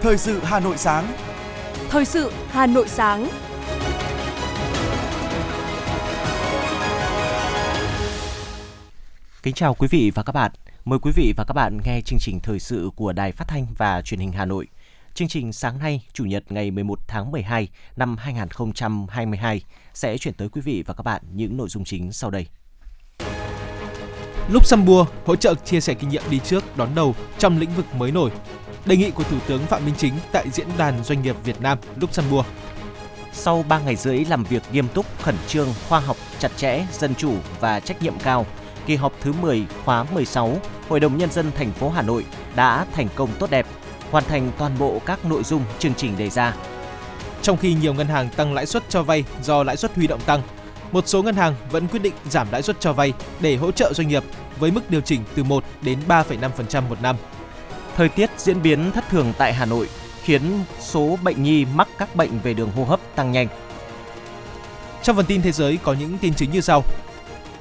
Thời sự Hà Nội sáng. Thời sự Hà Nội sáng. Kính chào quý vị và các bạn. Mời quý vị và các bạn nghe chương trình thời sự của Đài Phát thanh và Truyền hình Hà Nội. Chương trình sáng nay, Chủ nhật ngày 11 tháng 12 năm 2022 sẽ chuyển tới quý vị và các bạn những nội dung chính sau đây. Luxembourg hỗ trợ chia sẻ kinh nghiệm đi trước đón đầu trong lĩnh vực mới nổi. Đề nghị của Thủ tướng Phạm Minh Chính tại Diễn đàn Doanh nghiệp Việt Nam Luxembourg. Sau 3 ngày rưỡi làm việc nghiêm túc, khẩn trương, khoa học, chặt chẽ, dân chủ và trách nhiệm cao, kỳ họp thứ 10 khóa 16 Hội đồng Nhân dân thành phố Hà Nội đã thành công tốt đẹp, hoàn thành toàn bộ các nội dung chương trình đề ra. Trong khi nhiều ngân hàng tăng lãi suất cho vay do lãi suất huy động tăng, một số ngân hàng vẫn quyết định giảm lãi suất cho vay để hỗ trợ doanh nghiệp với mức điều chỉnh từ 1 đến 3,5% một năm. Thời tiết diễn biến thất thường tại Hà Nội khiến số bệnh nhi mắc các bệnh về đường hô hấp tăng nhanh. Trong phần tin thế giới có những tin chính như sau.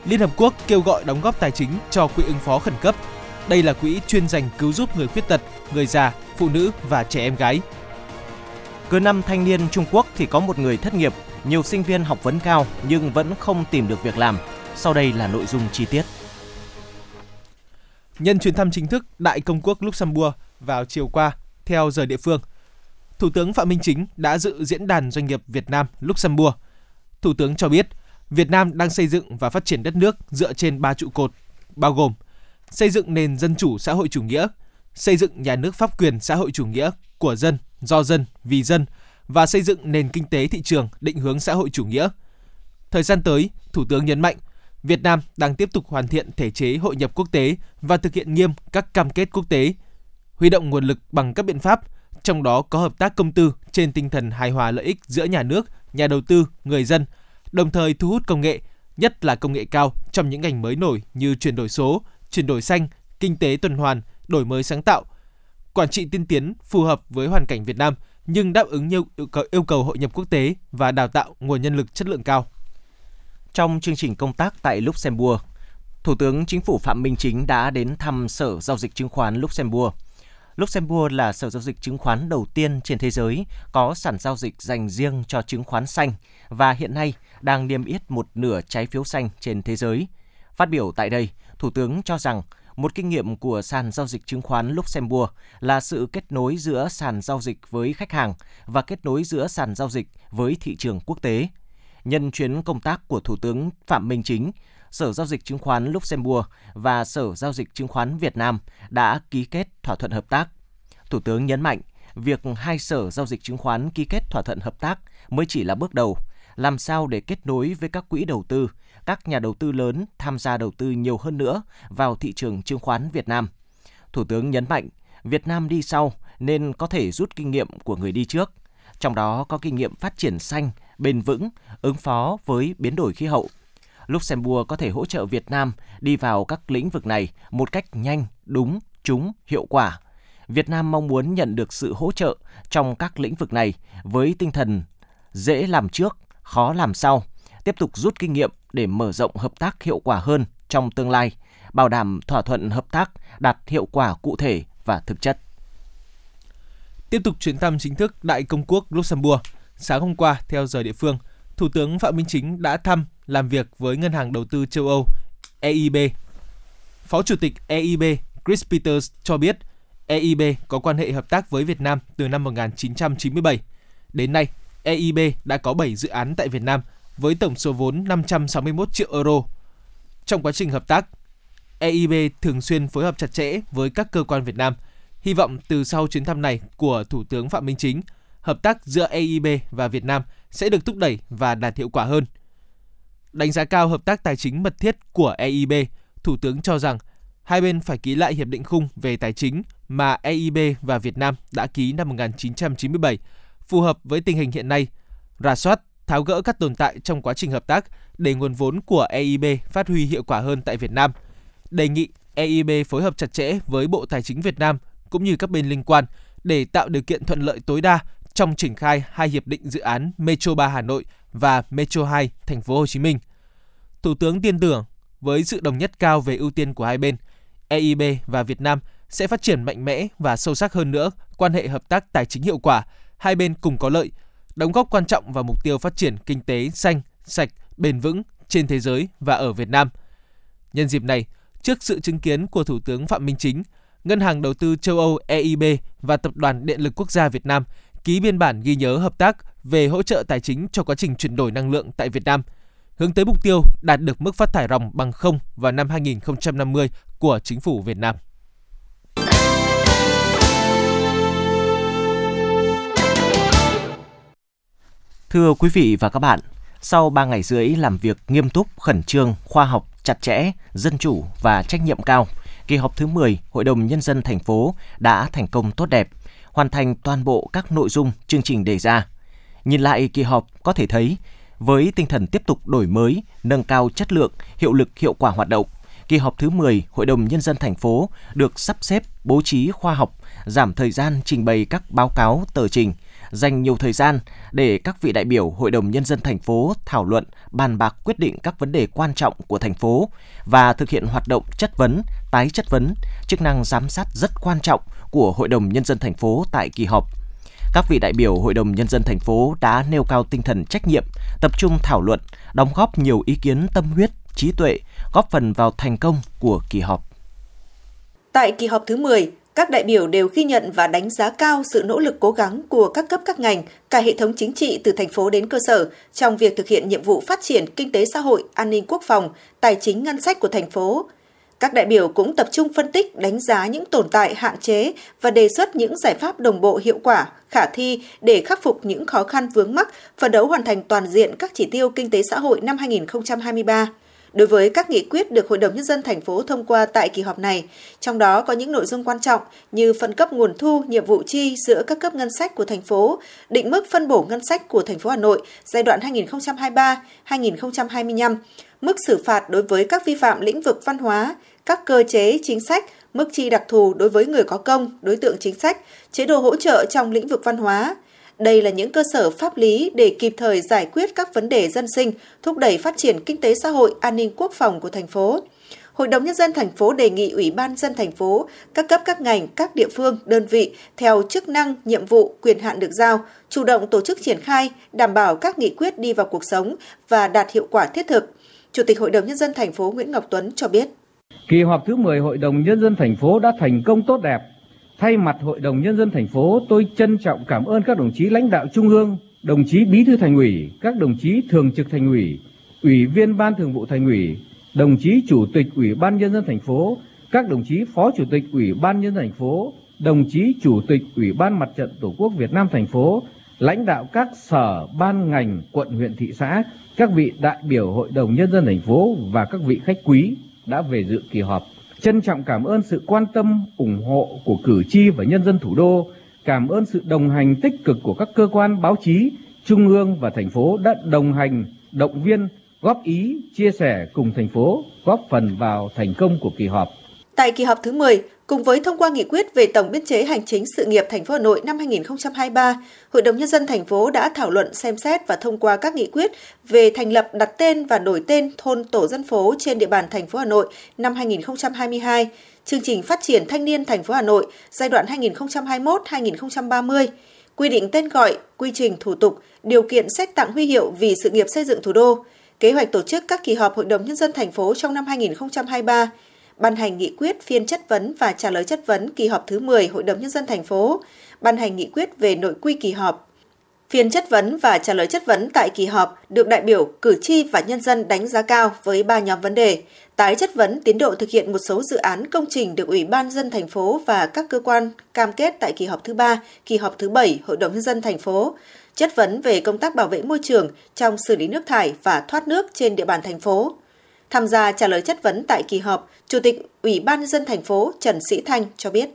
Liên Hợp Quốc kêu gọi đóng góp tài chính cho quỹ ứng phó khẩn cấp. Đây là quỹ chuyên dành cứu giúp người khuyết tật, người già, phụ nữ và trẻ em gái. Cứ năm thanh niên Trung Quốc thì có một người thất nghiệp, nhiều sinh viên học vấn cao nhưng vẫn không tìm được việc làm. Sau đây là nội dung chi tiết. Nhân chuyến thăm chính thức Đại Công quốc Luxembourg vào chiều qua, theo giờ địa phương, Thủ tướng Phạm Minh Chính đã dự diễn đàn doanh nghiệp Việt Nam Luxembourg. Thủ tướng cho biết, Việt Nam đang xây dựng và phát triển đất nước dựa trên ba trụ cột, bao gồm xây dựng nền dân chủ xã hội chủ nghĩa, xây dựng nhà nước pháp quyền xã hội chủ nghĩa của dân, do dân, vì dân và xây dựng nền kinh tế thị trường định hướng xã hội chủ nghĩa. Thời gian tới, Thủ tướng nhấn mạnh, Việt Nam đang tiếp tục hoàn thiện thể chế hội nhập quốc tế và thực hiện nghiêm các cam kết quốc tế, huy động nguồn lực bằng các biện pháp, trong đó có hợp tác công tư trên tinh thần hài hòa lợi ích giữa nhà nước, nhà đầu tư, người dân, đồng thời thu hút công nghệ, nhất là công nghệ cao trong những ngành mới nổi như chuyển đổi số, chuyển đổi xanh, kinh tế tuần hoàn, đổi mới sáng tạo, quản trị tiên tiến phù hợp với hoàn cảnh Việt Nam nhưng đáp ứng nhiều yêu cầu hội nhập quốc tế và đào tạo nguồn nhân lực chất lượng cao. Trong chương trình công tác tại Luxembourg, Thủ tướng Chính phủ Phạm Minh Chính đã đến thăm Sở Giao dịch Chứng khoán Luxembourg. Luxembourg là sở giao dịch chứng khoán đầu tiên trên thế giới có sản giao dịch dành riêng cho chứng khoán xanh và hiện nay đang niêm yết một nửa trái phiếu xanh trên thế giới. Phát biểu tại đây, Thủ tướng cho rằng một kinh nghiệm của sàn giao dịch chứng khoán Luxembourg là sự kết nối giữa sàn giao dịch với khách hàng và kết nối giữa sàn giao dịch với thị trường quốc tế. Nhân chuyến công tác của Thủ tướng Phạm Minh Chính, Sở Giao dịch Chứng khoán Luxembourg và Sở Giao dịch Chứng khoán Việt Nam đã ký kết thỏa thuận hợp tác. Thủ tướng nhấn mạnh, việc hai sở giao dịch chứng khoán ký kết thỏa thuận hợp tác mới chỉ là bước đầu, làm sao để kết nối với các quỹ đầu tư, các nhà đầu tư lớn tham gia đầu tư nhiều hơn nữa vào thị trường chứng khoán Việt Nam. Thủ tướng nhấn mạnh, Việt Nam đi sau nên có thể rút kinh nghiệm của người đi trước, trong đó có kinh nghiệm phát triển xanh, bền vững, ứng phó với biến đổi khí hậu. Luxembourg có thể hỗ trợ Việt Nam đi vào các lĩnh vực này một cách nhanh, đúng, trúng, hiệu quả. Việt Nam mong muốn nhận được sự hỗ trợ trong các lĩnh vực này với tinh thần dễ làm trước, khó làm sau, tiếp tục rút kinh nghiệm để mở rộng hợp tác hiệu quả hơn trong tương lai, bảo đảm thỏa thuận hợp tác đạt hiệu quả cụ thể và thực chất. Tiếp tục chuyến thăm chính thức Đại Công quốc Luxembourg, sáng hôm qua theo giờ địa phương, Thủ tướng Phạm Minh Chính đã thăm làm việc với Ngân hàng Đầu tư châu Âu EIB. Phó Chủ tịch EIB Chris Peters cho biết EIB có quan hệ hợp tác với Việt Nam từ năm 1997. Đến nay, EIB đã có 7 dự án tại Việt Nam với tổng số vốn 561 triệu euro. Trong quá trình hợp tác, EIB thường xuyên phối hợp chặt chẽ với các cơ quan Việt Nam. Hy vọng từ sau chuyến thăm này của Thủ tướng Phạm Minh Chính, hợp tác giữa EIB và Việt Nam sẽ được thúc đẩy và đạt hiệu quả hơn. Đánh giá cao hợp tác tài chính mật thiết của EIB, Thủ tướng cho rằng hai bên phải ký lại hiệp định khung về tài chính mà EIB và Việt Nam đã ký năm 1997, phù hợp với tình hình hiện nay, rà soát, tháo gỡ các tồn tại trong quá trình hợp tác để nguồn vốn của EIB phát huy hiệu quả hơn tại Việt Nam. Đề nghị EIB phối hợp chặt chẽ với Bộ Tài chính Việt Nam cũng như các bên liên quan để tạo điều kiện thuận lợi tối đa trong triển khai hai hiệp định dự án Metro 3 Hà Nội và Metro 2 Thành phố Hồ Chí Minh. Thủ tướng tin tưởng với sự đồng nhất cao về ưu tiên của hai bên, EIB và Việt Nam sẽ phát triển mạnh mẽ và sâu sắc hơn nữa quan hệ hợp tác tài chính hiệu quả, hai bên cùng có lợi, đóng góp quan trọng vào mục tiêu phát triển kinh tế xanh, sạch, bền vững trên thế giới và ở Việt Nam. Nhân dịp này, trước sự chứng kiến của Thủ tướng Phạm Minh Chính, Ngân hàng Đầu tư châu Âu EIB và Tập đoàn Điện lực Quốc gia Việt Nam ký biên bản ghi nhớ hợp tác về hỗ trợ tài chính cho quá trình chuyển đổi năng lượng tại Việt Nam, hướng tới mục tiêu đạt được mức phát thải ròng bằng không vào năm 2050 của chính phủ Việt Nam. Thưa quý vị và các bạn, sau 3 ngày rưỡi làm việc nghiêm túc, khẩn trương, khoa học, chặt chẽ, dân chủ và trách nhiệm cao, kỳ họp thứ 10 Hội đồng Nhân dân thành phố đã thành công tốt đẹp, hoàn thành toàn bộ các nội dung chương trình đề ra. Nhìn lại kỳ họp có thể thấy, với tinh thần tiếp tục đổi mới, nâng cao chất lượng, hiệu lực hiệu quả hoạt động, kỳ họp thứ 10 Hội đồng Nhân dân thành phố được sắp xếp bố trí khoa học, giảm thời gian trình bày các báo cáo tờ trình, dành nhiều thời gian để các vị đại biểu Hội đồng Nhân dân thành phố thảo luận, bàn bạc quyết định các vấn đề quan trọng của thành phố và thực hiện hoạt động chất vấn, tái chất vấn, chức năng giám sát rất quan trọng của Hội đồng Nhân dân thành phố tại kỳ họp. Các vị đại biểu Hội đồng Nhân dân thành phố đã nêu cao tinh thần trách nhiệm, tập trung thảo luận, đóng góp nhiều ý kiến tâm huyết, trí tuệ, góp phần vào thành công của kỳ họp. Tại kỳ họp thứ 10, các đại biểu đều ghi nhận và đánh giá cao sự nỗ lực cố gắng của các cấp các ngành, cả hệ thống chính trị từ thành phố đến cơ sở trong việc thực hiện nhiệm vụ phát triển kinh tế xã hội, an ninh quốc phòng, tài chính ngân sách của thành phố. Các đại biểu cũng tập trung phân tích, đánh giá những tồn tại, hạn chế và đề xuất những giải pháp đồng bộ hiệu quả, khả thi để khắc phục những khó khăn vướng mắc, phấn đấu hoàn thành toàn diện các chỉ tiêu kinh tế xã hội năm 2023. Đối với các nghị quyết được Hội đồng Nhân dân thành phố thông qua tại kỳ họp này, trong đó có những nội dung quan trọng như phân cấp nguồn thu, nhiệm vụ chi giữa các cấp ngân sách của thành phố, định mức phân bổ ngân sách của thành phố Hà Nội giai đoạn 2023-2025, mức xử phạt đối với các vi phạm lĩnh vực văn hóa, các cơ chế chính sách, mức chi đặc thù đối với người có công, đối tượng chính sách, chế độ hỗ trợ trong lĩnh vực văn hóa, đây là những cơ sở pháp lý để kịp thời giải quyết các vấn đề dân sinh, thúc đẩy phát triển kinh tế xã hội, an ninh quốc phòng của thành phố. Hội đồng nhân dân thành phố đề nghị Ủy ban dân thành phố, các cấp các ngành, các địa phương, đơn vị theo chức năng, nhiệm vụ, quyền hạn được giao, chủ động tổ chức triển khai, đảm bảo các nghị quyết đi vào cuộc sống và đạt hiệu quả thiết thực. Chủ tịch Hội đồng nhân dân thành phố Nguyễn Ngọc Tuấn cho biết. Kỳ họp thứ 10 Hội đồng nhân dân thành phố đã thành công tốt đẹp, Thay mặt Hội đồng Nhân dân thành phố, tôi trân trọng cảm ơn các đồng chí lãnh đạo Trung ương, đồng chí Bí thư Thành ủy, các đồng chí Thường trực Thành ủy, Ủy viên Ban Thường vụ Thành ủy, đồng chí Chủ tịch Ủy ban Nhân dân thành phố, các đồng chí Phó Chủ tịch Ủy ban Nhân dân thành phố, đồng chí Chủ tịch Ủy ban Mặt trận Tổ quốc Việt Nam thành phố, lãnh đạo các sở, ban ngành, quận, huyện, thị xã, các vị đại biểu Hội đồng Nhân dân thành phố và các vị khách quý đã về dự kỳ họp. Trân trọng cảm ơn sự quan tâm, ủng hộ của cử tri và nhân dân thủ đô, cảm ơn sự đồng hành tích cực của các cơ quan báo chí, trung ương và thành phố đã đồng hành, động viên, góp ý, chia sẻ cùng thành phố, góp phần vào thành công của kỳ họp. Tại kỳ họp thứ 10, cùng với thông qua nghị quyết về tổng biên chế hành chính sự nghiệp thành phố Hà Nội năm 2023, Hội đồng nhân dân thành phố đã thảo luận xem xét và thông qua các nghị quyết về thành lập đặt tên và đổi tên thôn tổ dân phố trên địa bàn thành phố Hà Nội năm 2022, chương trình phát triển thanh niên thành phố Hà Nội giai đoạn 2021-2030, quy định tên gọi, quy trình thủ tục, điều kiện xét tặng huy hiệu vì sự nghiệp xây dựng thủ đô, kế hoạch tổ chức các kỳ họp Hội đồng nhân dân thành phố trong năm 2023 ban hành nghị quyết phiên chất vấn và trả lời chất vấn kỳ họp thứ 10 Hội đồng Nhân dân thành phố, ban hành nghị quyết về nội quy kỳ họp. Phiên chất vấn và trả lời chất vấn tại kỳ họp được đại biểu, cử tri và nhân dân đánh giá cao với ba nhóm vấn đề. Tái chất vấn tiến độ thực hiện một số dự án công trình được Ủy ban dân thành phố và các cơ quan cam kết tại kỳ họp thứ ba, kỳ họp thứ bảy Hội đồng Nhân dân thành phố. Chất vấn về công tác bảo vệ môi trường trong xử lý nước thải và thoát nước trên địa bàn thành phố Tham gia trả lời chất vấn tại kỳ họp, Chủ tịch Ủy ban dân thành phố Trần Sĩ Thanh cho biết.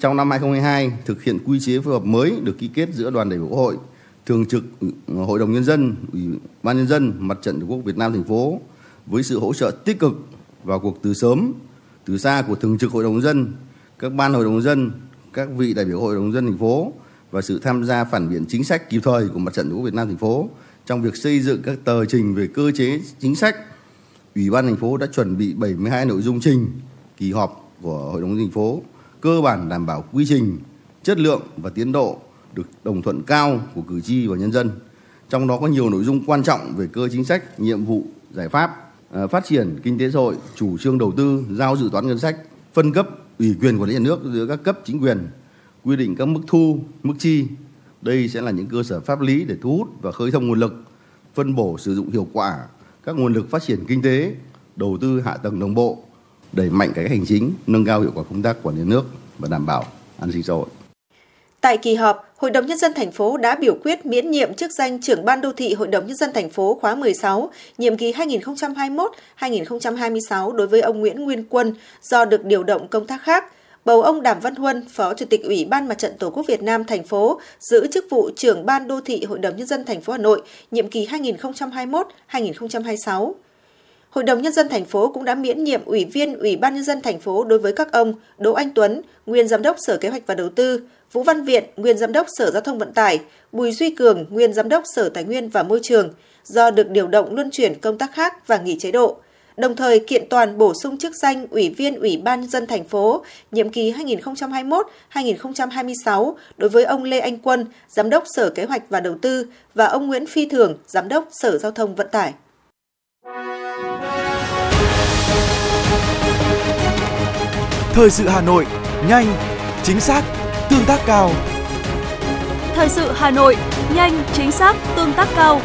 Trong năm 2022, thực hiện quy chế phối hợp mới được ký kết giữa đoàn đại biểu Quốc hội, Thường trực Hội đồng Nhân dân, Ủy ban Nhân dân, Mặt trận Tổ quốc Việt Nam thành phố với sự hỗ trợ tích cực vào cuộc từ sớm, từ xa của Thường trực Hội đồng Nhân dân, các ban Hội đồng Nhân dân, các vị đại biểu Hội đồng Nhân dân thành phố và sự tham gia phản biện chính sách kịp thời của Mặt trận Tổ quốc Việt Nam thành phố trong việc xây dựng các tờ trình về cơ chế chính sách Ủy ban thành phố đã chuẩn bị 72 nội dung trình kỳ họp của Hội đồng thành phố, cơ bản đảm bảo quy trình, chất lượng và tiến độ được đồng thuận cao của cử tri và nhân dân. Trong đó có nhiều nội dung quan trọng về cơ chính sách, nhiệm vụ, giải pháp, à, phát triển kinh tế xã hội, chủ trương đầu tư, giao dự toán ngân sách, phân cấp ủy quyền quản lý nhà nước giữa các cấp chính quyền, quy định các mức thu, mức chi. Đây sẽ là những cơ sở pháp lý để thu hút và khơi thông nguồn lực, phân bổ sử dụng hiệu quả các nguồn lực phát triển kinh tế, đầu tư hạ tầng đồng bộ, đẩy mạnh cải cách hành chính, nâng cao hiệu quả công tác quản lý nước và đảm bảo an sinh xã hội. Tại kỳ họp, Hội đồng nhân dân thành phố đã biểu quyết miễn nhiệm chức danh trưởng ban đô thị Hội đồng nhân dân thành phố khóa 16, nhiệm kỳ 2021-2026 đối với ông Nguyễn Nguyên Quân do được điều động công tác khác. Bầu ông Đàm Văn Huân, Phó Chủ tịch Ủy ban Mặt trận Tổ quốc Việt Nam thành phố, giữ chức vụ trưởng ban đô thị Hội đồng nhân dân thành phố Hà Nội, nhiệm kỳ 2021-2026. Hội đồng nhân dân thành phố cũng đã miễn nhiệm ủy viên Ủy ban nhân dân thành phố đối với các ông Đỗ Anh Tuấn, nguyên giám đốc Sở Kế hoạch và Đầu tư, Vũ Văn Viện, nguyên giám đốc Sở Giao thông Vận tải, Bùi Duy Cường, nguyên giám đốc Sở Tài nguyên và Môi trường do được điều động luân chuyển công tác khác và nghỉ chế độ. Đồng thời kiện toàn bổ sung chức danh Ủy viên Ủy ban nhân dân thành phố nhiệm kỳ 2021-2026 đối với ông Lê Anh Quân, giám đốc Sở Kế hoạch và Đầu tư và ông Nguyễn Phi Thường, giám đốc Sở Giao thông Vận tải. Thời sự Hà Nội, nhanh, chính xác, tương tác cao. Thời sự Hà Nội, nhanh, chính xác, tương tác cao.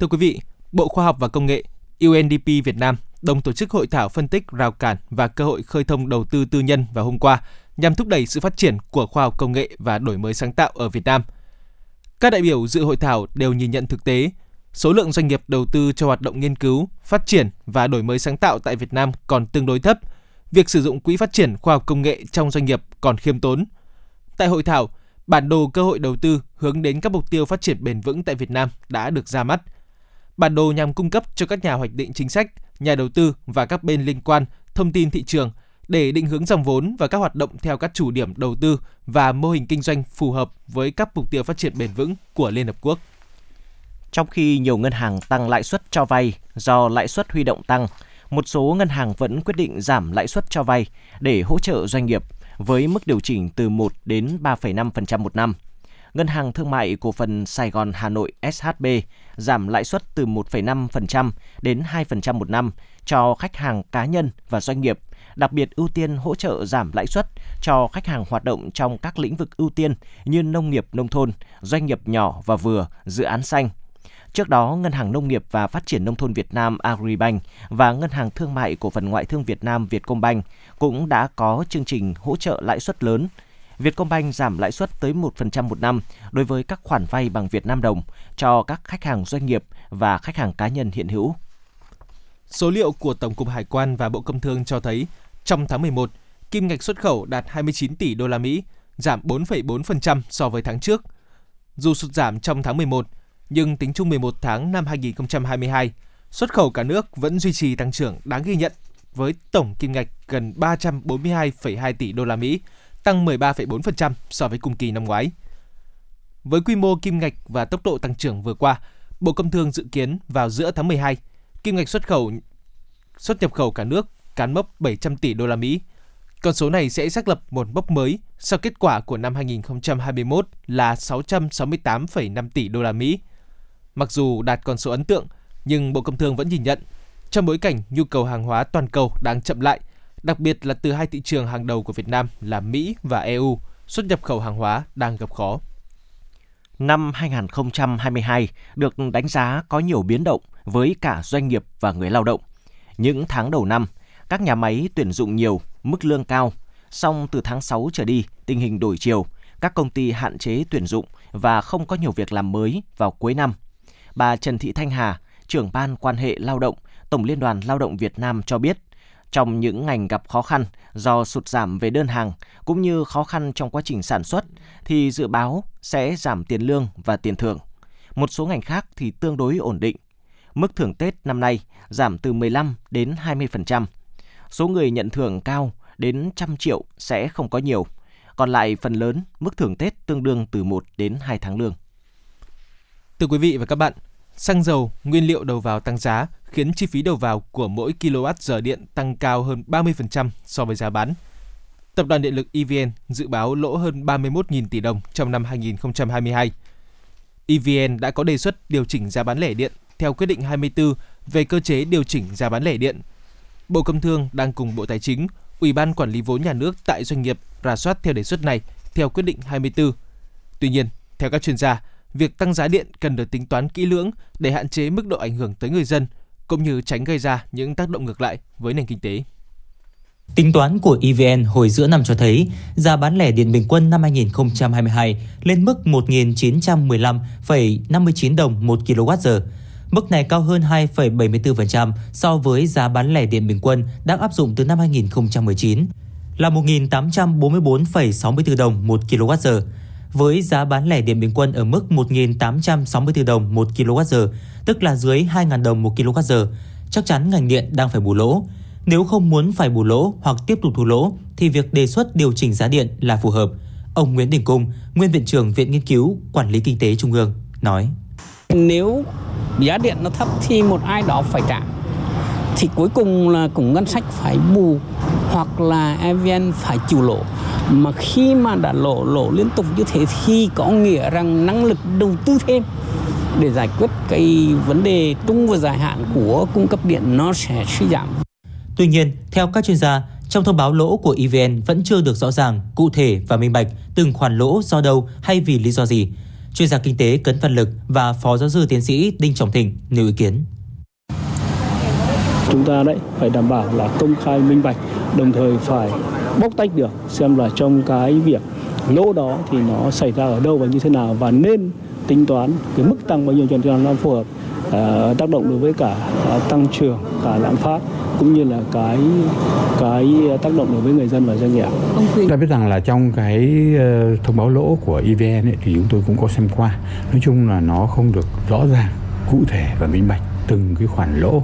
Thưa quý vị, Bộ Khoa học và Công nghệ, UNDP Việt Nam đồng tổ chức hội thảo phân tích rào cản và cơ hội khơi thông đầu tư tư nhân vào hôm qua nhằm thúc đẩy sự phát triển của khoa học công nghệ và đổi mới sáng tạo ở Việt Nam. Các đại biểu dự hội thảo đều nhìn nhận thực tế, số lượng doanh nghiệp đầu tư cho hoạt động nghiên cứu, phát triển và đổi mới sáng tạo tại Việt Nam còn tương đối thấp. Việc sử dụng quỹ phát triển khoa học công nghệ trong doanh nghiệp còn khiêm tốn. Tại hội thảo, bản đồ cơ hội đầu tư hướng đến các mục tiêu phát triển bền vững tại Việt Nam đã được ra mắt. Bản đồ nhằm cung cấp cho các nhà hoạch định chính sách, nhà đầu tư và các bên liên quan thông tin thị trường để định hướng dòng vốn và các hoạt động theo các chủ điểm đầu tư và mô hình kinh doanh phù hợp với các mục tiêu phát triển bền vững của Liên Hợp Quốc. Trong khi nhiều ngân hàng tăng lãi suất cho vay do lãi suất huy động tăng, một số ngân hàng vẫn quyết định giảm lãi suất cho vay để hỗ trợ doanh nghiệp với mức điều chỉnh từ 1 đến 3,5% một năm. Ngân hàng Thương mại Cổ phần Sài Gòn Hà Nội SHB giảm lãi suất từ 1,5% đến 2% một năm cho khách hàng cá nhân và doanh nghiệp, đặc biệt ưu tiên hỗ trợ giảm lãi suất cho khách hàng hoạt động trong các lĩnh vực ưu tiên như nông nghiệp nông thôn, doanh nghiệp nhỏ và vừa, dự án xanh. Trước đó, Ngân hàng Nông nghiệp và Phát triển Nông thôn Việt Nam Agribank và Ngân hàng Thương mại Cổ phần Ngoại thương Việt Nam Vietcombank cũng đã có chương trình hỗ trợ lãi suất lớn Vietcombank giảm lãi suất tới 1% một năm đối với các khoản vay bằng Việt Nam đồng cho các khách hàng doanh nghiệp và khách hàng cá nhân hiện hữu. Số liệu của Tổng cục Hải quan và Bộ Công Thương cho thấy trong tháng 11, kim ngạch xuất khẩu đạt 29 tỷ đô la Mỹ, giảm 4,4% so với tháng trước. Dù sụt giảm trong tháng 11, nhưng tính chung 11 tháng năm 2022, xuất khẩu cả nước vẫn duy trì tăng trưởng đáng ghi nhận với tổng kim ngạch gần 342,2 tỷ đô la Mỹ, tăng 13,4% so với cùng kỳ năm ngoái. Với quy mô kim ngạch và tốc độ tăng trưởng vừa qua, Bộ Công Thương dự kiến vào giữa tháng 12, kim ngạch xuất khẩu xuất nhập khẩu cả nước cán mốc 700 tỷ đô la Mỹ. Con số này sẽ xác lập một mốc mới sau kết quả của năm 2021 là 668,5 tỷ đô la Mỹ. Mặc dù đạt con số ấn tượng, nhưng Bộ Công Thương vẫn nhìn nhận trong bối cảnh nhu cầu hàng hóa toàn cầu đang chậm lại đặc biệt là từ hai thị trường hàng đầu của Việt Nam là Mỹ và EU, xuất nhập khẩu hàng hóa đang gặp khó. Năm 2022 được đánh giá có nhiều biến động với cả doanh nghiệp và người lao động. Những tháng đầu năm, các nhà máy tuyển dụng nhiều, mức lương cao. Song từ tháng 6 trở đi, tình hình đổi chiều, các công ty hạn chế tuyển dụng và không có nhiều việc làm mới vào cuối năm. Bà Trần Thị Thanh Hà, trưởng ban quan hệ lao động, Tổng Liên đoàn Lao động Việt Nam cho biết, trong những ngành gặp khó khăn do sụt giảm về đơn hàng cũng như khó khăn trong quá trình sản xuất thì dự báo sẽ giảm tiền lương và tiền thưởng. Một số ngành khác thì tương đối ổn định. Mức thưởng Tết năm nay giảm từ 15 đến 20%. Số người nhận thưởng cao đến trăm triệu sẽ không có nhiều. Còn lại phần lớn, mức thưởng Tết tương đương từ 1 đến 2 tháng lương. Thưa quý vị và các bạn, xăng dầu, nguyên liệu đầu vào tăng giá khiến chi phí đầu vào của mỗi kWh giờ điện tăng cao hơn 30% so với giá bán. Tập đoàn Điện lực EVN dự báo lỗ hơn 31.000 tỷ đồng trong năm 2022. EVN đã có đề xuất điều chỉnh giá bán lẻ điện theo quyết định 24 về cơ chế điều chỉnh giá bán lẻ điện. Bộ Công Thương đang cùng Bộ Tài chính, Ủy ban Quản lý vốn nhà nước tại doanh nghiệp rà soát theo đề xuất này theo quyết định 24. Tuy nhiên, theo các chuyên gia, việc tăng giá điện cần được tính toán kỹ lưỡng để hạn chế mức độ ảnh hưởng tới người dân cũng như tránh gây ra những tác động ngược lại với nền kinh tế. Tính toán của EVN hồi giữa năm cho thấy giá bán lẻ điện bình quân năm 2022 lên mức 1.915,59 đồng 1 kWh. Mức này cao hơn 2,74% so với giá bán lẻ điện bình quân đang áp dụng từ năm 2019 là 1.844,64 đồng 1 kWh. Với giá bán lẻ điện bình quân ở mức 1.864 đồng 1 kWh, tức là dưới 2.000 đồng 1 kWh, chắc chắn ngành điện đang phải bù lỗ. Nếu không muốn phải bù lỗ hoặc tiếp tục thu lỗ thì việc đề xuất điều chỉnh giá điện là phù hợp. Ông Nguyễn Đình Cung, nguyên viện trưởng Viện Nghiên cứu Quản lý Kinh tế Trung ương, nói. Nếu giá điện nó thấp thì một ai đó phải trả. Thì cuối cùng là cũng ngân sách phải bù hoặc là EVN phải chịu lỗ. Mà khi mà đã lỗ lỗ liên tục như thế thì có nghĩa rằng năng lực đầu tư thêm để giải quyết cái vấn đề trung và dài hạn của cung cấp điện nó sẽ suy giảm. Tuy nhiên, theo các chuyên gia, trong thông báo lỗ của EVN vẫn chưa được rõ ràng, cụ thể và minh bạch từng khoản lỗ do đâu hay vì lý do gì. Chuyên gia kinh tế Cấn Văn Lực và Phó giáo sư tiến sĩ Đinh Trọng Thịnh nêu ý kiến. Chúng ta đấy phải đảm bảo là công khai minh bạch, đồng thời phải bóc tách được xem là trong cái việc lỗ đó thì nó xảy ra ở đâu và như thế nào và nên tính toán cái mức tăng bao nhiêu cho nó phù hợp uh, tác động đối với cả uh, tăng trưởng cả lạm phát cũng như là cái cái tác động đối với người dân và doanh nghiệp. Chúng ta biết rằng là trong cái uh, thông báo lỗ của EVN ấy, thì chúng tôi cũng có xem qua. Nói chung là nó không được rõ ràng, cụ thể và minh bạch từng cái khoản lỗ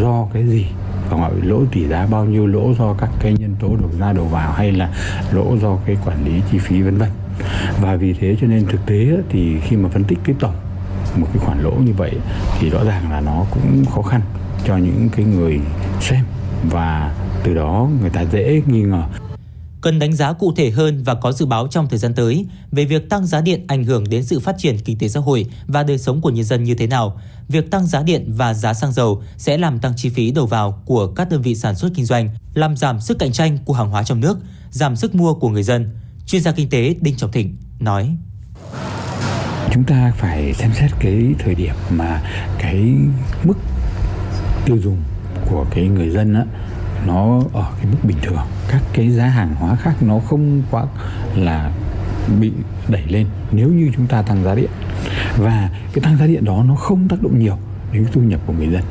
do cái gì và gọi lỗ tỷ giá bao nhiêu lỗ do các cái nhân tố đầu ra đầu vào hay là lỗ do cái quản lý chi phí vân vân và vì thế cho nên thực tế thì khi mà phân tích cái tổng một cái khoản lỗ như vậy thì rõ ràng là nó cũng khó khăn cho những cái người xem và từ đó người ta dễ nghi ngờ cần đánh giá cụ thể hơn và có dự báo trong thời gian tới về việc tăng giá điện ảnh hưởng đến sự phát triển kinh tế xã hội và đời sống của nhân dân như thế nào. Việc tăng giá điện và giá xăng dầu sẽ làm tăng chi phí đầu vào của các đơn vị sản xuất kinh doanh, làm giảm sức cạnh tranh của hàng hóa trong nước, giảm sức mua của người dân. Chuyên gia kinh tế Đinh Trọng Thịnh nói. Chúng ta phải xem xét cái thời điểm mà cái mức tiêu dùng của cái người dân á, nó ở cái mức bình thường. Các cái giá hàng hóa khác nó không quá là bị đẩy lên nếu như chúng ta tăng giá điện. Và cái tăng giá điện đó nó không tác động nhiều đến thu nhập của người dân.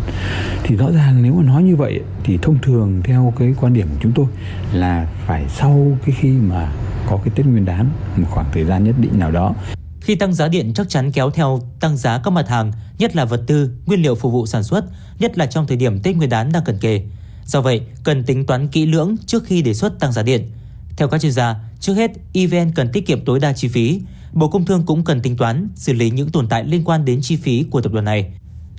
Thì rõ ràng nếu mà nói như vậy thì thông thường theo cái quan điểm của chúng tôi là phải sau cái khi mà có cái Tết Nguyên đán một khoảng thời gian nhất định nào đó khi tăng giá điện chắc chắn kéo theo tăng giá các mặt hàng, nhất là vật tư, nguyên liệu phục vụ sản xuất, nhất là trong thời điểm Tết Nguyên đán đang cận kề. Do vậy, cần tính toán kỹ lưỡng trước khi đề xuất tăng giá điện. Theo các chuyên gia, trước hết EVN cần tiết kiệm tối đa chi phí. Bộ Công Thương cũng cần tính toán xử lý những tồn tại liên quan đến chi phí của tập đoàn này.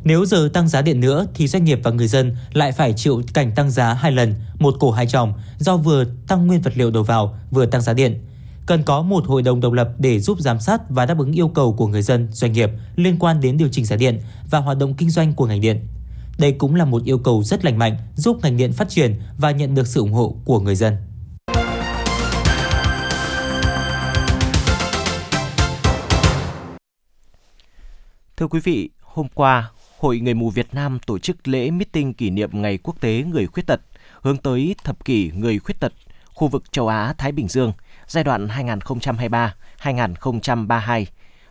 Nếu giờ tăng giá điện nữa thì doanh nghiệp và người dân lại phải chịu cảnh tăng giá hai lần, một cổ hai tròng do vừa tăng nguyên vật liệu đầu vào, vừa tăng giá điện. Cần có một hội đồng độc lập để giúp giám sát và đáp ứng yêu cầu của người dân, doanh nghiệp liên quan đến điều chỉnh giá điện và hoạt động kinh doanh của ngành điện. Đây cũng là một yêu cầu rất lành mạnh giúp ngành điện phát triển và nhận được sự ủng hộ của người dân. Thưa quý vị, hôm qua, Hội Người mù Việt Nam tổ chức lễ meeting kỷ niệm Ngày Quốc tế Người Khuyết tật, hướng tới thập kỷ người khuyết tật, khu vực châu Á-Thái Bình Dương, giai đoạn 2023-2032.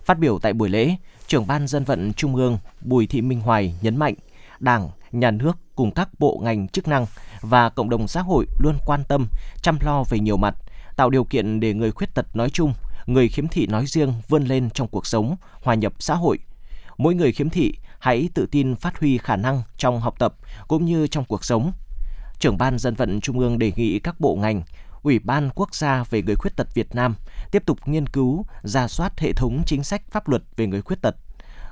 Phát biểu tại buổi lễ, trưởng ban dân vận Trung ương Bùi Thị Minh Hoài nhấn mạnh, Đảng, Nhà nước cùng các bộ ngành chức năng và cộng đồng xã hội luôn quan tâm, chăm lo về nhiều mặt, tạo điều kiện để người khuyết tật nói chung, người khiếm thị nói riêng vươn lên trong cuộc sống, hòa nhập xã hội. Mỗi người khiếm thị hãy tự tin phát huy khả năng trong học tập cũng như trong cuộc sống. trưởng ban dân vận Trung ương đề nghị các bộ ngành, Ủy ban Quốc gia về người khuyết tật Việt Nam tiếp tục nghiên cứu, ra soát hệ thống chính sách pháp luật về người khuyết tật.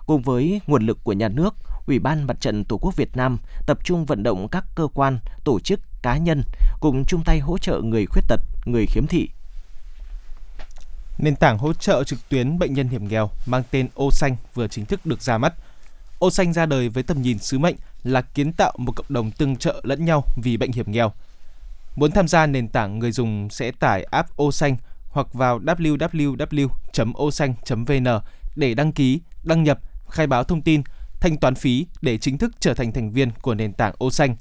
Cùng với nguồn lực của nhà nước, Ủy ban Mặt trận Tổ quốc Việt Nam tập trung vận động các cơ quan, tổ chức, cá nhân cùng chung tay hỗ trợ người khuyết tật, người khiếm thị. Nền tảng hỗ trợ trực tuyến bệnh nhân hiểm nghèo mang tên Ô Xanh vừa chính thức được ra mắt. Ô Xanh ra đời với tầm nhìn sứ mệnh là kiến tạo một cộng đồng tương trợ lẫn nhau vì bệnh hiểm nghèo. Muốn tham gia nền tảng, người dùng sẽ tải app Ô Xanh hoặc vào www.osanh.vn để đăng ký, đăng nhập, khai báo thông tin, thanh toán phí để chính thức trở thành thành viên của nền tảng Ô Xanh.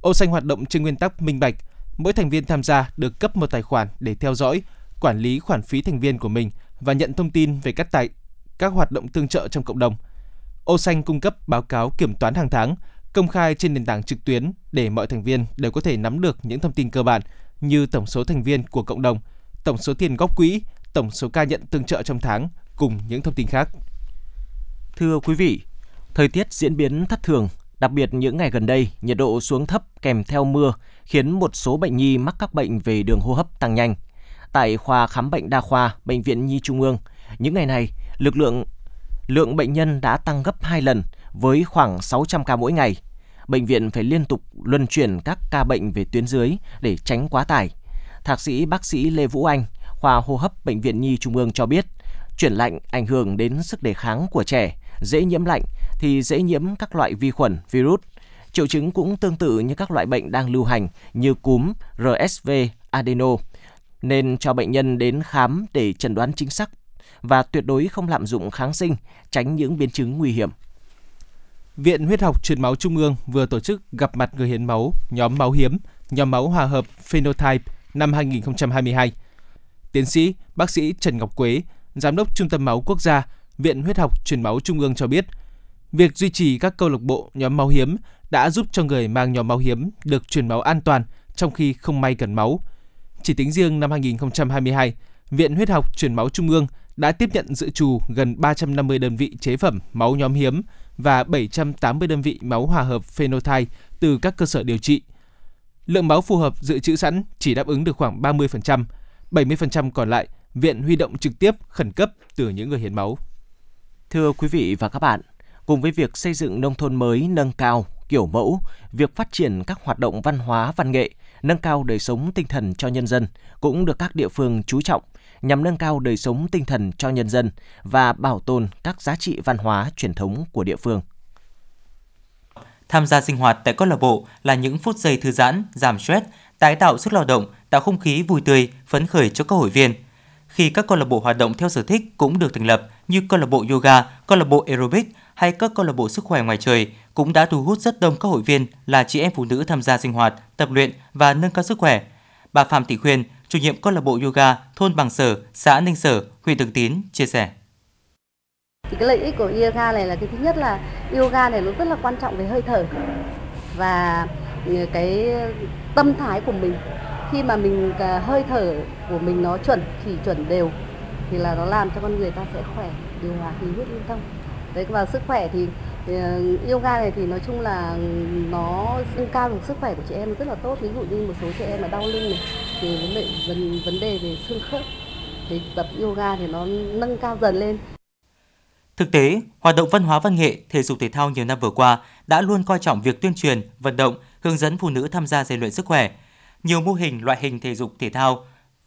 Ô Xanh hoạt động trên nguyên tắc minh bạch, mỗi thành viên tham gia được cấp một tài khoản để theo dõi, quản lý khoản phí thành viên của mình và nhận thông tin về các tài các hoạt động tương trợ trong cộng đồng. Ô Xanh cung cấp báo cáo kiểm toán hàng tháng, công khai trên nền tảng trực tuyến để mọi thành viên đều có thể nắm được những thông tin cơ bản như tổng số thành viên của cộng đồng, tổng số tiền góp quỹ, tổng số ca nhận tương trợ trong tháng cùng những thông tin khác. Thưa quý vị, thời tiết diễn biến thất thường, đặc biệt những ngày gần đây nhiệt độ xuống thấp kèm theo mưa khiến một số bệnh nhi mắc các bệnh về đường hô hấp tăng nhanh. Tại khoa khám bệnh đa khoa Bệnh viện Nhi Trung ương, những ngày này, lực lượng lượng bệnh nhân đã tăng gấp 2 lần với khoảng 600 ca mỗi ngày. Bệnh viện phải liên tục luân chuyển các ca bệnh về tuyến dưới để tránh quá tải. Thạc sĩ bác sĩ Lê Vũ Anh, khoa hô hấp Bệnh viện Nhi Trung ương cho biết, chuyển lạnh ảnh hưởng đến sức đề kháng của trẻ, dễ nhiễm lạnh thì dễ nhiễm các loại vi khuẩn, virus. Triệu chứng cũng tương tự như các loại bệnh đang lưu hành như cúm, RSV, adeno, nên cho bệnh nhân đến khám để chẩn đoán chính xác và tuyệt đối không lạm dụng kháng sinh, tránh những biến chứng nguy hiểm. Viện Huyết học Truyền máu Trung ương vừa tổ chức gặp mặt người hiến máu nhóm máu hiếm, nhóm máu hòa hợp Phenotype năm 2022. Tiến sĩ bác sĩ Trần Ngọc Quế, giám đốc Trung tâm máu quốc gia, Viện Huyết học Truyền máu Trung ương cho biết, việc duy trì các câu lạc bộ nhóm máu hiếm đã giúp cho người mang nhóm máu hiếm được truyền máu an toàn trong khi không may cần máu. Chỉ tính riêng năm 2022, Viện Huyết học Truyền máu Trung ương đã tiếp nhận dự trù gần 350 đơn vị chế phẩm máu nhóm hiếm và 780 đơn vị máu hòa hợp phenotype từ các cơ sở điều trị. Lượng máu phù hợp dự trữ sẵn chỉ đáp ứng được khoảng 30%, 70% còn lại viện huy động trực tiếp khẩn cấp từ những người hiến máu. Thưa quý vị và các bạn, cùng với việc xây dựng nông thôn mới nâng cao kiểu mẫu, việc phát triển các hoạt động văn hóa văn nghệ, nâng cao đời sống tinh thần cho nhân dân cũng được các địa phương chú trọng nhằm nâng cao đời sống tinh thần cho nhân dân và bảo tồn các giá trị văn hóa truyền thống của địa phương. Tham gia sinh hoạt tại câu lạc bộ là những phút giây thư giãn, giảm stress, tái tạo sức lao động, tạo không khí vui tươi, phấn khởi cho các hội viên. Khi các câu lạc bộ hoạt động theo sở thích cũng được thành lập như câu lạc bộ yoga, câu lạc bộ aerobic hay các câu lạc bộ sức khỏe ngoài trời cũng đã thu hút rất đông các hội viên là chị em phụ nữ tham gia sinh hoạt, tập luyện và nâng cao sức khỏe. Bà Phạm Thị Khuyên, chủ nhiệm câu lạc bộ yoga thôn Bằng Sở, xã Ninh Sở, huyện Thường Tín chia sẻ. Thì cái lợi ích của yoga này là cái thứ nhất là yoga này nó rất là quan trọng về hơi thở và cái tâm thái của mình khi mà mình à, hơi thở của mình nó chuẩn chỉ chuẩn đều thì là nó làm cho con người ta sẽ khỏe điều hòa khí huyết lưu thông. Đấy và sức khỏe thì ờ, yoga này thì nói chung là nó nâng cao được sức khỏe của chị em rất là tốt. Ví dụ như một số chị em mà đau lưng này thì vấn đề vấn, vấn đề về xương khớp. Thì tập yoga thì nó nâng cao dần lên. Thực tế, hoạt động văn hóa văn nghệ, thể dục thể thao nhiều năm vừa qua đã luôn coi trọng việc tuyên truyền, vận động, hướng dẫn phụ nữ tham gia rèn luyện sức khỏe. Nhiều mô hình loại hình thể dục thể thao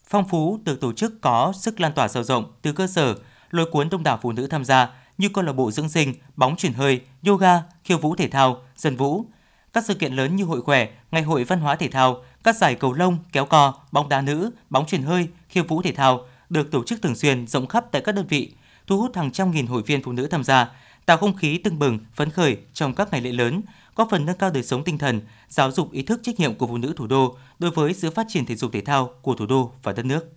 phong phú được tổ chức có sức lan tỏa sâu rộng từ cơ sở, lôi cuốn đông đảo phụ nữ tham gia như câu lạc bộ dưỡng sinh, bóng chuyển hơi, yoga, khiêu vũ thể thao, dân vũ. Các sự kiện lớn như hội khỏe, ngày hội văn hóa thể thao, các giải cầu lông, kéo co, bóng đá nữ, bóng chuyển hơi, khiêu vũ thể thao được tổ chức thường xuyên rộng khắp tại các đơn vị, thu hút hàng trăm nghìn hội viên phụ nữ tham gia, tạo không khí tưng bừng, phấn khởi trong các ngày lễ lớn, góp phần nâng cao đời sống tinh thần, giáo dục ý thức trách nhiệm của phụ nữ thủ đô đối với sự phát triển thể dục thể thao của thủ đô và đất nước.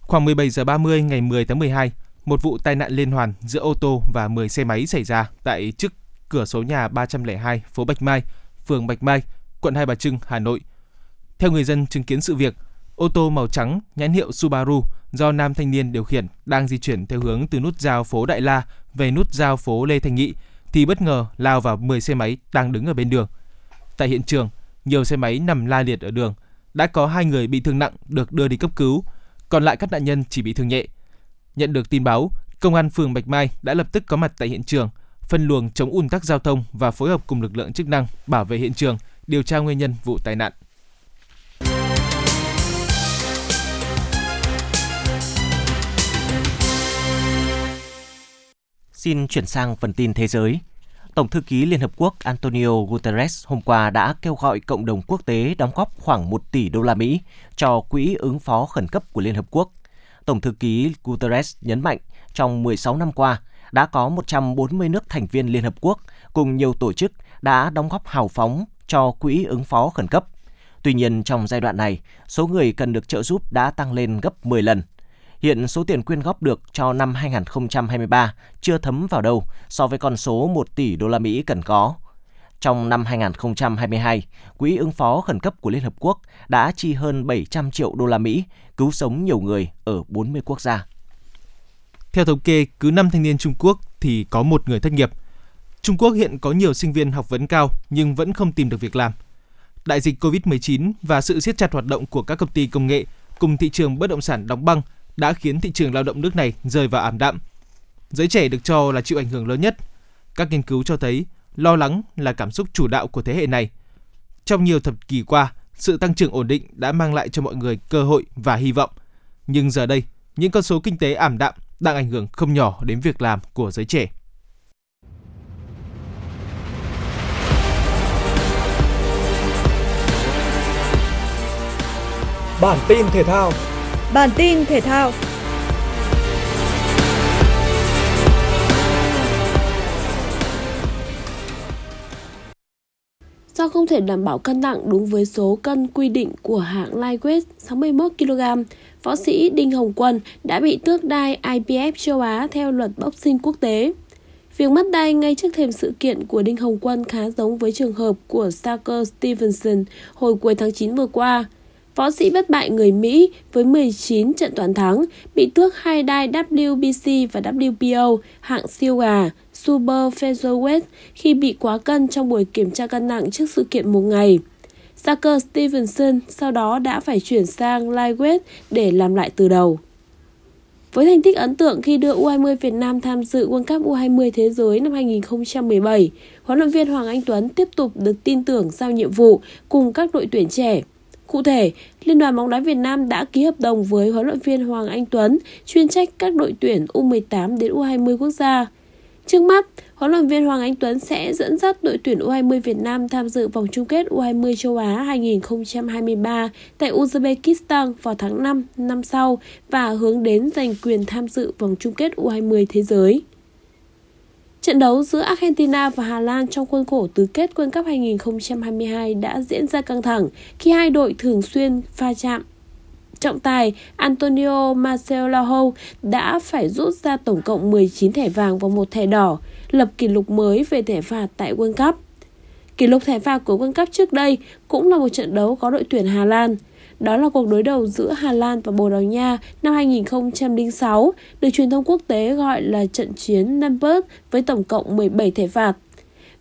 Khoảng 17 giờ 30 ngày 10 tháng 12, một vụ tai nạn liên hoàn giữa ô tô và 10 xe máy xảy ra tại trước cửa số nhà 302 phố Bạch Mai, phường Bạch Mai, quận Hai Bà Trưng, Hà Nội. Theo người dân chứng kiến sự việc, Ô tô màu trắng nhãn hiệu Subaru do nam thanh niên điều khiển đang di chuyển theo hướng từ nút giao phố Đại La về nút giao phố Lê Thành Nghị thì bất ngờ lao vào 10 xe máy đang đứng ở bên đường. Tại hiện trường, nhiều xe máy nằm la liệt ở đường. Đã có hai người bị thương nặng được đưa đi cấp cứu, còn lại các nạn nhân chỉ bị thương nhẹ. Nhận được tin báo, Công an phường Bạch Mai đã lập tức có mặt tại hiện trường, phân luồng chống ùn tắc giao thông và phối hợp cùng lực lượng chức năng bảo vệ hiện trường, điều tra nguyên nhân vụ tai nạn. Xin chuyển sang phần tin thế giới. Tổng thư ký Liên Hợp Quốc Antonio Guterres hôm qua đã kêu gọi cộng đồng quốc tế đóng góp khoảng 1 tỷ đô la Mỹ cho quỹ ứng phó khẩn cấp của Liên Hợp Quốc. Tổng thư ký Guterres nhấn mạnh trong 16 năm qua đã có 140 nước thành viên Liên Hợp Quốc cùng nhiều tổ chức đã đóng góp hào phóng cho quỹ ứng phó khẩn cấp. Tuy nhiên trong giai đoạn này, số người cần được trợ giúp đã tăng lên gấp 10 lần. Hiện số tiền quyên góp được cho năm 2023 chưa thấm vào đâu so với con số 1 tỷ đô la Mỹ cần có. Trong năm 2022, Quỹ ứng phó khẩn cấp của Liên Hợp Quốc đã chi hơn 700 triệu đô la Mỹ cứu sống nhiều người ở 40 quốc gia. Theo thống kê, cứ 5 thanh niên Trung Quốc thì có một người thất nghiệp. Trung Quốc hiện có nhiều sinh viên học vấn cao nhưng vẫn không tìm được việc làm. Đại dịch COVID-19 và sự siết chặt hoạt động của các công ty công nghệ cùng thị trường bất động sản đóng băng đã khiến thị trường lao động nước này rơi vào ảm đạm. Giới trẻ được cho là chịu ảnh hưởng lớn nhất. Các nghiên cứu cho thấy lo lắng là cảm xúc chủ đạo của thế hệ này. Trong nhiều thập kỷ qua, sự tăng trưởng ổn định đã mang lại cho mọi người cơ hội và hy vọng. Nhưng giờ đây, những con số kinh tế ảm đạm đang ảnh hưởng không nhỏ đến việc làm của giới trẻ. Bản tin thể thao Bản tin thể thao Do không thể đảm bảo cân nặng đúng với số cân quy định của hãng Lightweight 61 kg, võ sĩ Đinh Hồng Quân đã bị tước đai IBF châu Á theo luật boxing quốc tế. Việc mất đai ngay trước thềm sự kiện của Đinh Hồng Quân khá giống với trường hợp của Saker Stevenson hồi cuối tháng 9 vừa qua. Võ sĩ bất bại người Mỹ với 19 trận toàn thắng, bị tước hai đai WBC và WBO hạng siêu gà Super Featherweight khi bị quá cân trong buổi kiểm tra cân nặng trước sự kiện một ngày. Zucker Stevenson sau đó đã phải chuyển sang lightweight để làm lại từ đầu. Với thành tích ấn tượng khi đưa U20 Việt Nam tham dự World Cup U20 Thế giới năm 2017, huấn luyện viên Hoàng Anh Tuấn tiếp tục được tin tưởng giao nhiệm vụ cùng các đội tuyển trẻ. Cụ thể, Liên đoàn bóng đá Việt Nam đã ký hợp đồng với huấn luyện viên Hoàng Anh Tuấn chuyên trách các đội tuyển U18 đến U20 quốc gia. Trước mắt, huấn luyện viên Hoàng Anh Tuấn sẽ dẫn dắt đội tuyển U20 Việt Nam tham dự vòng chung kết U20 châu Á 2023 tại Uzbekistan vào tháng 5 năm sau và hướng đến giành quyền tham dự vòng chung kết U20 thế giới. Trận đấu giữa Argentina và Hà Lan trong khuôn khổ tứ kết World Cup 2022 đã diễn ra căng thẳng khi hai đội thường xuyên pha chạm. Trọng tài Antonio Marcelo đã phải rút ra tổng cộng 19 thẻ vàng và một thẻ đỏ, lập kỷ lục mới về thẻ phạt tại World Cup. Kỷ lục thẻ phạt của World Cup trước đây cũng là một trận đấu có đội tuyển Hà Lan. Đó là cuộc đối đầu giữa Hà Lan và Bồ Đào Nha năm 2006, được truyền thông quốc tế gọi là trận chiến Numbers với tổng cộng 17 thẻ phạt.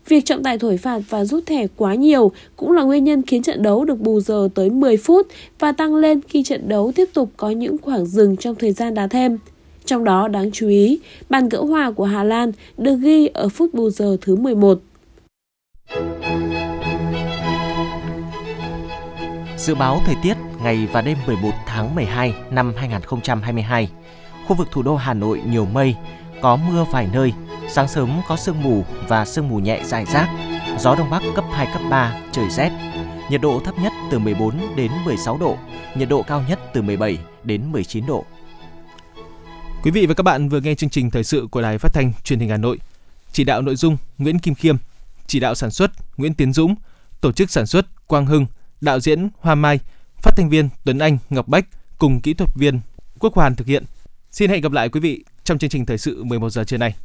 Việc trọng tài thổi phạt và rút thẻ quá nhiều cũng là nguyên nhân khiến trận đấu được bù giờ tới 10 phút và tăng lên khi trận đấu tiếp tục có những khoảng dừng trong thời gian đá thêm. Trong đó đáng chú ý, bàn gỡ hòa của Hà Lan được ghi ở phút bù giờ thứ 11. Dự báo thời tiết ngày và đêm 11 tháng 12 năm 2022. Khu vực thủ đô Hà Nội nhiều mây, có mưa vài nơi, sáng sớm có sương mù và sương mù nhẹ dài rác, gió đông bắc cấp 2 cấp 3, trời rét. Nhiệt độ thấp nhất từ 14 đến 16 độ, nhiệt độ cao nhất từ 17 đến 19 độ. Quý vị và các bạn vừa nghe chương trình thời sự của Đài Phát thanh Truyền hình Hà Nội. Chỉ đạo nội dung Nguyễn Kim Khiêm, chỉ đạo sản xuất Nguyễn Tiến Dũng, tổ chức sản xuất Quang Hưng, đạo diễn Hoa Mai, phát thanh viên Tuấn Anh, Ngọc Bách cùng kỹ thuật viên Quốc Hoàn thực hiện. Xin hẹn gặp lại quý vị trong chương trình thời sự 11 giờ trưa nay.